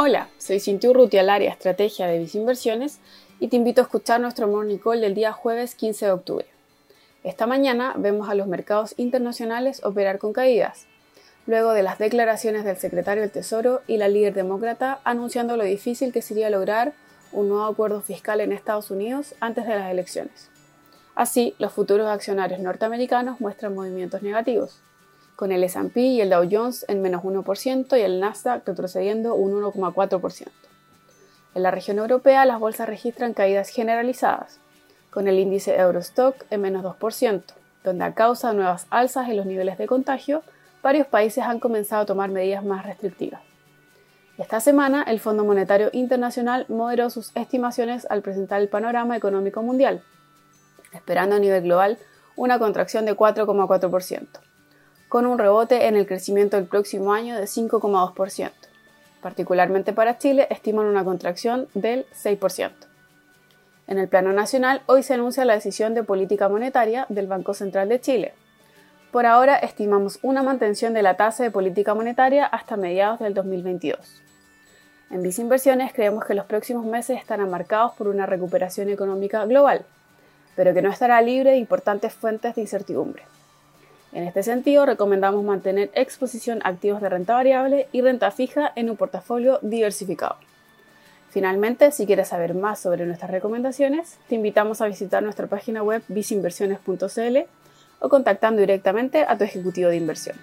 Hola, soy Cintia Urrutia, al área Estrategia de Visinversiones y te invito a escuchar nuestro Morning Call del día jueves 15 de octubre. Esta mañana vemos a los mercados internacionales operar con caídas, luego de las declaraciones del secretario del Tesoro y la líder demócrata anunciando lo difícil que sería lograr un nuevo acuerdo fiscal en Estados Unidos antes de las elecciones. Así, los futuros accionarios norteamericanos muestran movimientos negativos con el S&P y el Dow Jones en menos 1% y el Nasdaq retrocediendo un 1,4%. En la región europea las bolsas registran caídas generalizadas, con el índice Eurostock en menos 2%, donde a causa de nuevas alzas en los niveles de contagio, varios países han comenzado a tomar medidas más restrictivas. Esta semana, el Fondo Monetario Internacional moderó sus estimaciones al presentar el panorama económico mundial, esperando a nivel global una contracción de 4,4% con un rebote en el crecimiento del próximo año de 5,2%. Particularmente para Chile, estiman una contracción del 6%. En el plano nacional, hoy se anuncia la decisión de política monetaria del Banco Central de Chile. Por ahora, estimamos una mantención de la tasa de política monetaria hasta mediados del 2022. En Visinversiones creemos que los próximos meses estarán marcados por una recuperación económica global, pero que no estará libre de importantes fuentes de incertidumbre. En este sentido, recomendamos mantener exposición a activos de renta variable y renta fija en un portafolio diversificado. Finalmente, si quieres saber más sobre nuestras recomendaciones, te invitamos a visitar nuestra página web visinversiones.cl o contactando directamente a tu ejecutivo de inversión.